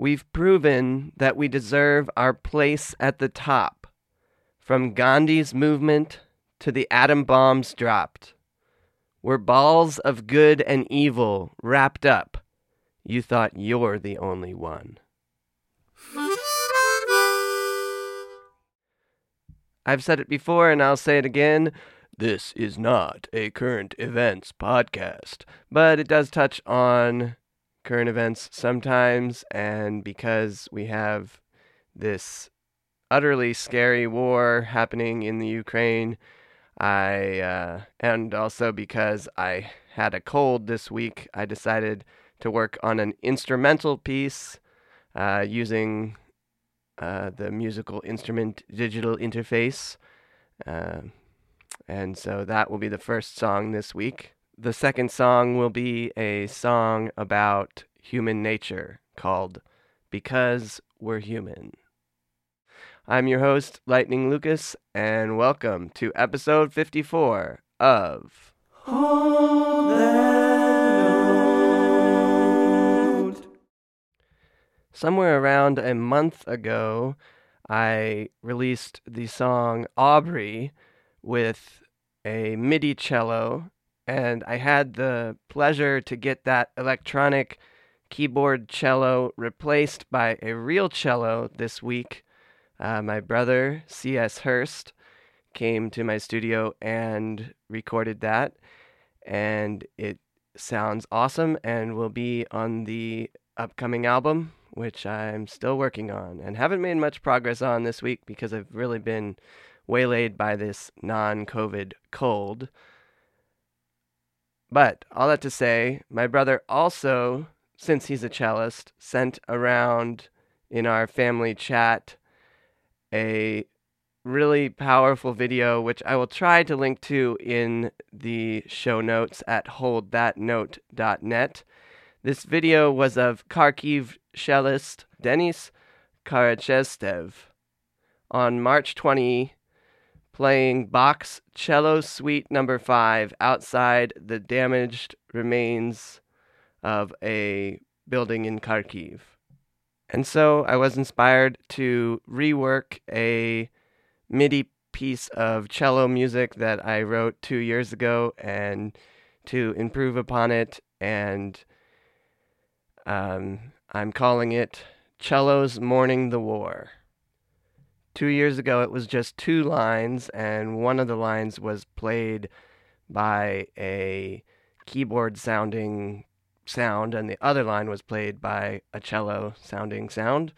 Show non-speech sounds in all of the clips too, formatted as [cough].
we've proven that we deserve our place at the top. From Gandhi's movement to the atom bombs dropped. We're balls of good and evil wrapped up. You thought you're the only one. I've said it before and I'll say it again. This is not a current events podcast, but it does touch on current events sometimes, and because we have this utterly scary war happening in the Ukraine, I uh, and also because I had a cold this week, I decided to work on an instrumental piece uh, using uh, the musical instrument digital interface. Uh, and so that will be the first song this week. The second song will be a song about human nature called Because We're Human. I'm your host, Lightning Lucas, and welcome to episode 54 of Somewhere around a month ago, I released the song Aubrey with a MIDI cello, and I had the pleasure to get that electronic keyboard cello replaced by a real cello this week. Uh, my brother, C.S. Hurst, came to my studio and recorded that, and it sounds awesome and will be on the upcoming album, which I'm still working on and haven't made much progress on this week because I've really been waylaid by this non COVID cold. But all that to say, my brother also, since he's a cellist, sent around in our family chat a really powerful video, which I will try to link to in the show notes at holdthatnote.net. This video was of Kharkiv cellist Denis Karachevtsev on March 20 playing Bach's Cello Suite Number 5 outside the damaged remains of a building in Kharkiv. And so I was inspired to rework a MIDI piece of cello music that I wrote two years ago and to improve upon it. And um, I'm calling it Cello's Mourning the War. Two years ago, it was just two lines, and one of the lines was played by a keyboard sounding sound, and the other line was played by a cello sounding sound.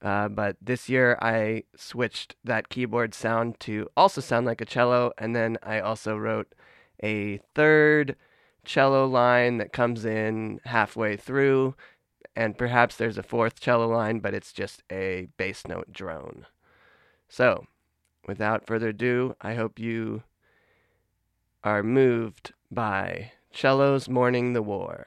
Uh, but this year I switched that keyboard sound to also sound like a cello, and then I also wrote a third cello line that comes in halfway through, and perhaps there's a fourth cello line, but it's just a bass note drone. So, without further ado, I hope you are moved by Cello's Mourning the War.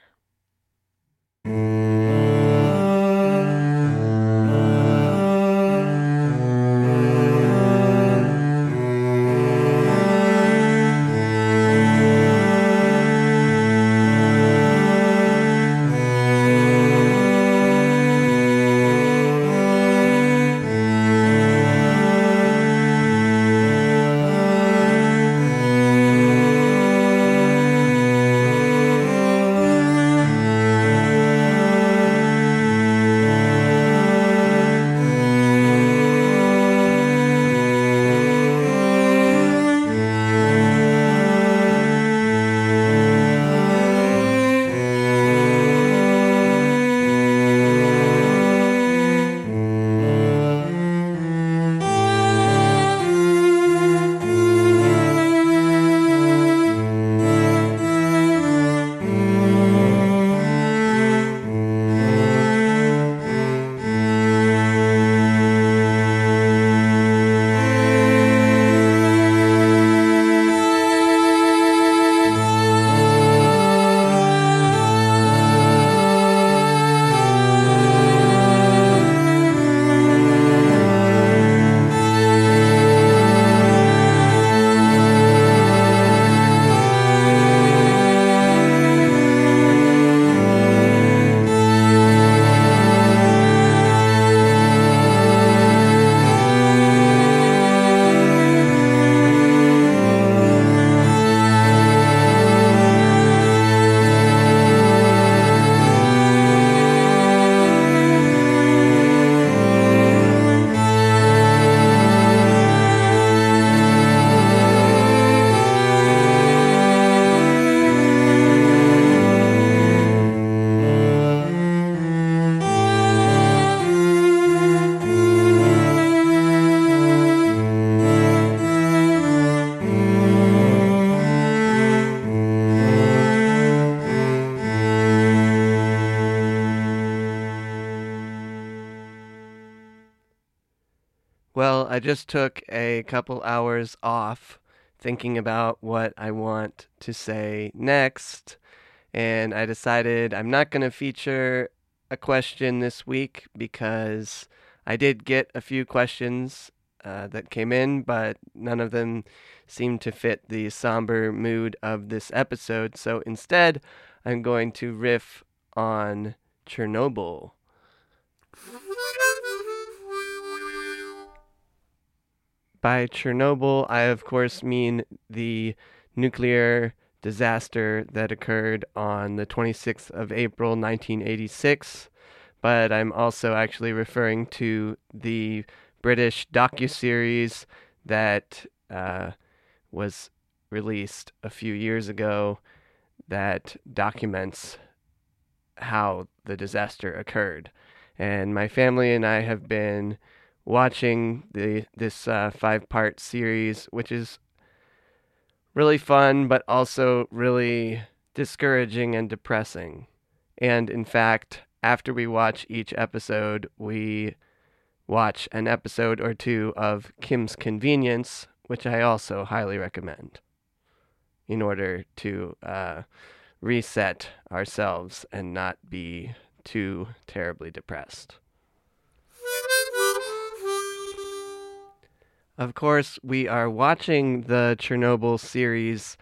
I just took a couple hours off thinking about what I want to say next, and I decided I'm not going to feature a question this week because I did get a few questions uh, that came in, but none of them seemed to fit the somber mood of this episode. So instead, I'm going to riff on Chernobyl. By Chernobyl, I of course mean the nuclear disaster that occurred on the 26th of April 1986, but I'm also actually referring to the British docu-series that uh, was released a few years ago that documents how the disaster occurred. And my family and I have been watching the this uh, five part series, which is really fun, but also really discouraging and depressing. And in fact, after we watch each episode, we watch an episode or two of Kim's Convenience, which I also highly recommend in order to uh, reset ourselves and not be too terribly depressed. Of course, we are watching the Chernobyl series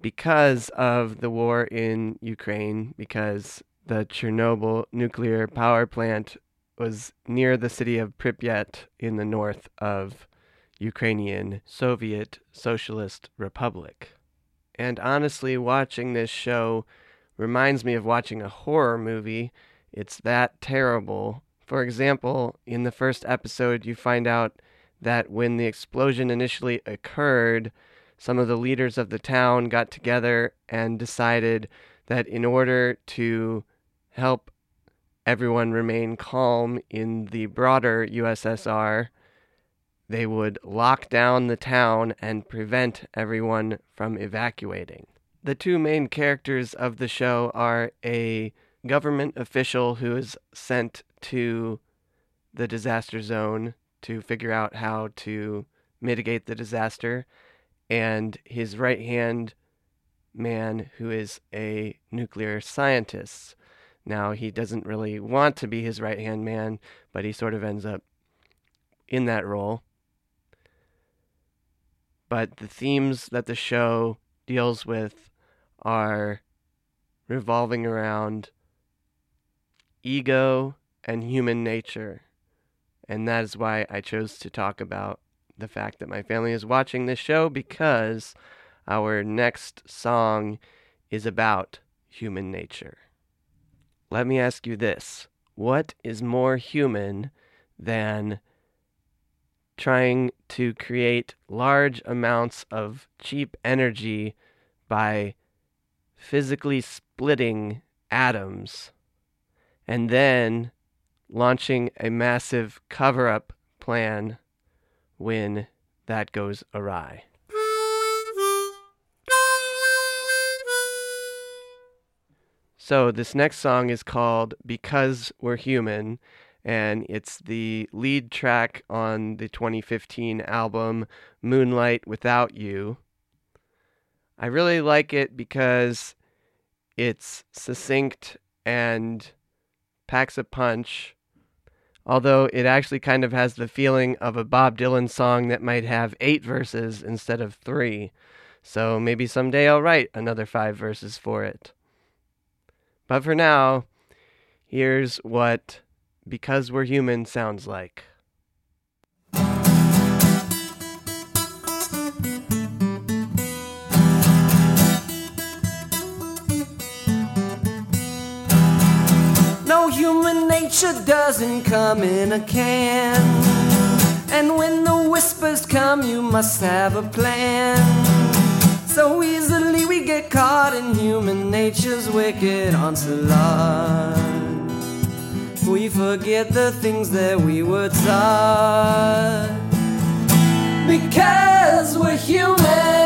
because of the war in Ukraine, because the Chernobyl nuclear power plant was near the city of Pripyat in the north of Ukrainian Soviet Socialist Republic. And honestly, watching this show reminds me of watching a horror movie. It's that terrible. For example, in the first episode, you find out that when the explosion initially occurred, some of the leaders of the town got together and decided that in order to help everyone remain calm in the broader USSR, they would lock down the town and prevent everyone from evacuating. The two main characters of the show are a government official who is sent to the disaster zone to figure out how to mitigate the disaster, and his right hand man who is a nuclear scientist. Now, he doesn't really want to be his right hand man, but he sort of ends up in that role. But the themes that the show deals with are revolving around ego and human nature. And that is why I chose to talk about the fact that my family is watching this show because our next song is about human nature. Let me ask you this What is more human than trying to create large amounts of cheap energy by physically splitting atoms and then launching a massive cover up plan when that goes awry. So, this next song is called Because We're Human, and it's the lead track on the 2015 album Moonlight Without You. I really like it because it's succinct and packs a punch, although it actually kind of has the feeling of a Bob Dylan song that might have eight verses instead of three. So maybe someday I'll write another five verses for it. But for now, here's what Because We're Human sounds like. Nature doesn't come in a can. And when the whispers come, you must have a plan. So easily we get caught in human nature's wicked onslaught. We forget the things that we were taught. Because we're human.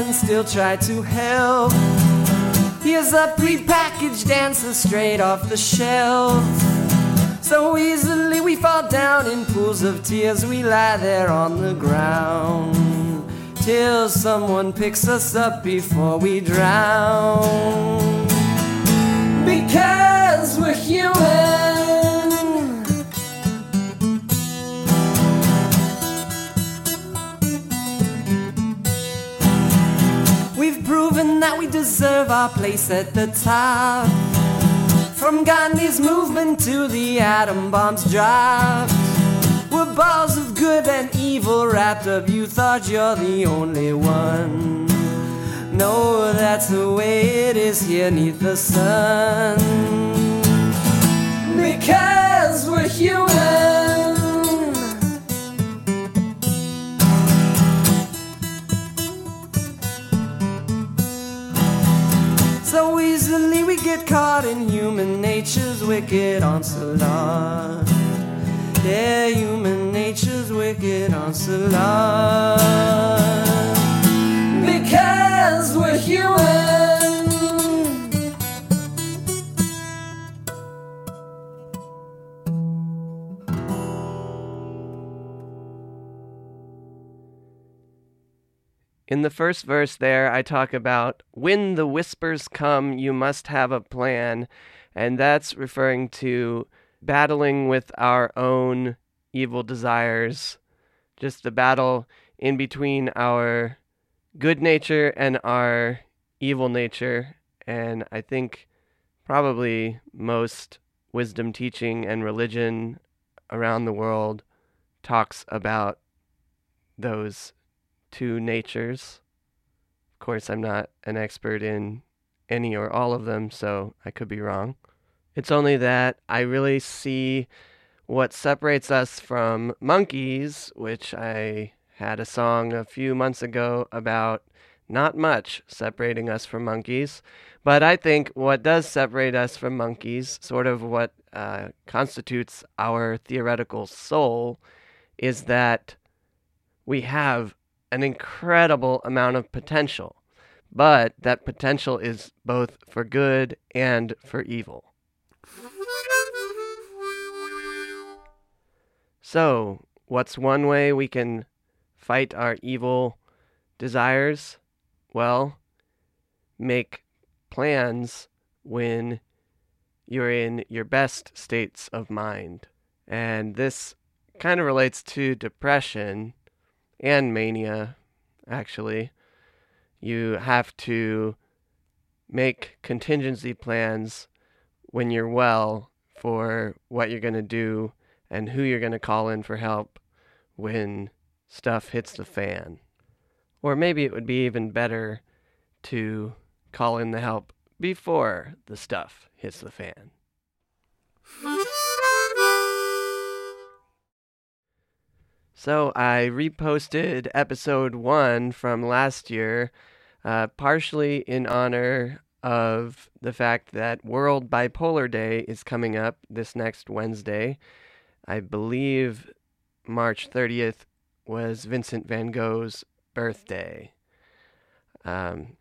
And still try to help. Here's a prepackaged answer straight off the shelf. So easily we fall down in pools of tears, we lie there on the ground. Till someone picks us up before we drown. Because we're human. Proven that we deserve our place at the top. From Gandhi's movement to the atom bomb's dropped. We're balls of good and evil wrapped up. You thought you're the only one. No, that's the way it is here neath the sun. Because we're human. Get caught in human nature's wicked onslaught. Yeah, human nature's wicked onslaught. Because we're human. In the first verse, there, I talk about when the whispers come, you must have a plan. And that's referring to battling with our own evil desires, just the battle in between our good nature and our evil nature. And I think probably most wisdom teaching and religion around the world talks about those two natures. Of course, I'm not an expert in any or all of them, so I could be wrong. It's only that I really see what separates us from monkeys, which I had a song a few months ago about not much separating us from monkeys. But I think what does separate us from monkeys, sort of what uh, constitutes our theoretical soul, is that we have an incredible amount of potential, but that potential is both for good and for evil. So, what's one way we can fight our evil desires? Well, make plans when you're in your best states of mind. And this kind of relates to depression and mania, actually. You have to make contingency plans when you're well for what you're going to do and who you're going to call in for help when stuff hits the fan. Or maybe it would be even better to call in the help before the stuff hits the fan. So I reposted episode one from last year, uh, partially in honor of the fact that World Bipolar Day is coming up this next Wednesday. I believe March 30th was Vincent van Gogh's birthday. Um,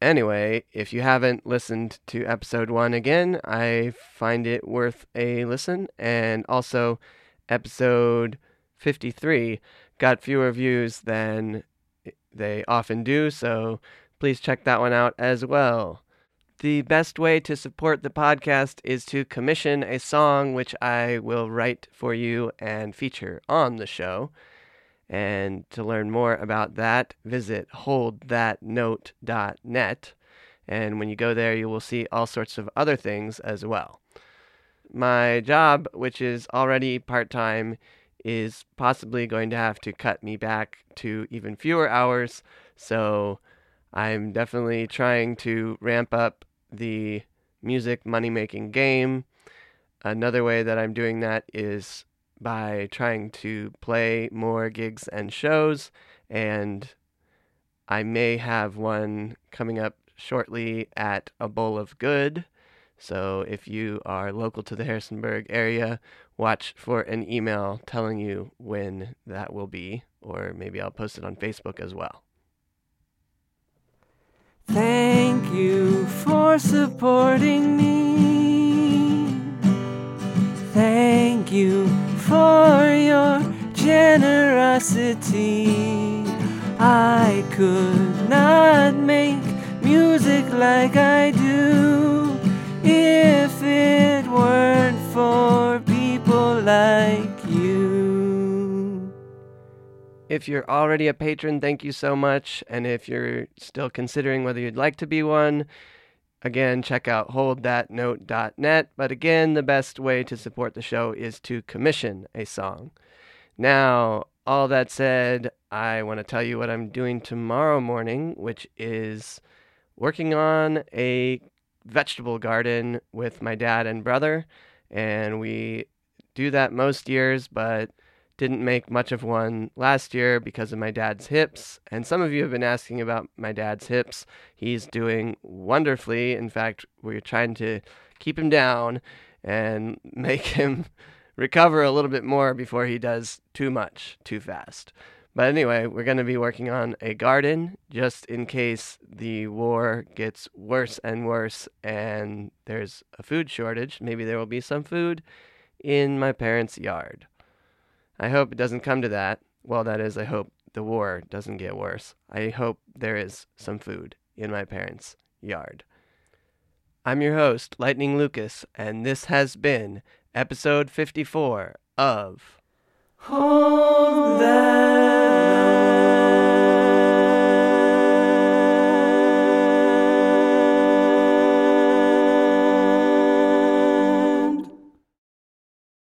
anyway, if you haven't listened to episode one again, I find it worth a listen. And also, episode 53 got fewer views than they often do, so please check that one out as well. The best way to support the podcast is to commission a song which I will write for you and feature on the show. And to learn more about that, visit holdthatnote.net. And when you go there, you will see all sorts of other things as well. My job, which is already part time, is possibly going to have to cut me back to even fewer hours. So I'm definitely trying to ramp up the music money making game. Another way that I'm doing that is by trying to play more gigs and shows, and I may have one coming up shortly at A Bowl of Good. So if you are local to the Harrisonburg area, watch for an email telling you when that will be, or maybe I'll post it on Facebook as well. Thank you for supporting me. Thank you for your generosity. I could not make music like I do if it weren't for like you. If you're already a patron, thank you so much. And if you're still considering whether you'd like to be one, again, check out holdthatnote.net. But again, the best way to support the show is to commission a song. Now, all that said, I want to tell you what I'm doing tomorrow morning, which is working on a vegetable garden with my dad and brother. And we do that most years, but didn't make much of one last year because of my dad's hips. And some of you have been asking about my dad's hips. He's doing wonderfully. In fact, we're trying to keep him down and [laughs] make him recover a little bit more before he does too much too fast. But anyway, we're going to be working on a garden just in case the war gets worse and worse and there's a food shortage. Maybe there will be some food in my parents' yard. I hope it doesn't come to that. Well, that is, I hope the war doesn't get worse. I hope there is some food in my parents' yard. I'm your host, Lightning Lucas, and this has been episode 54 of Hold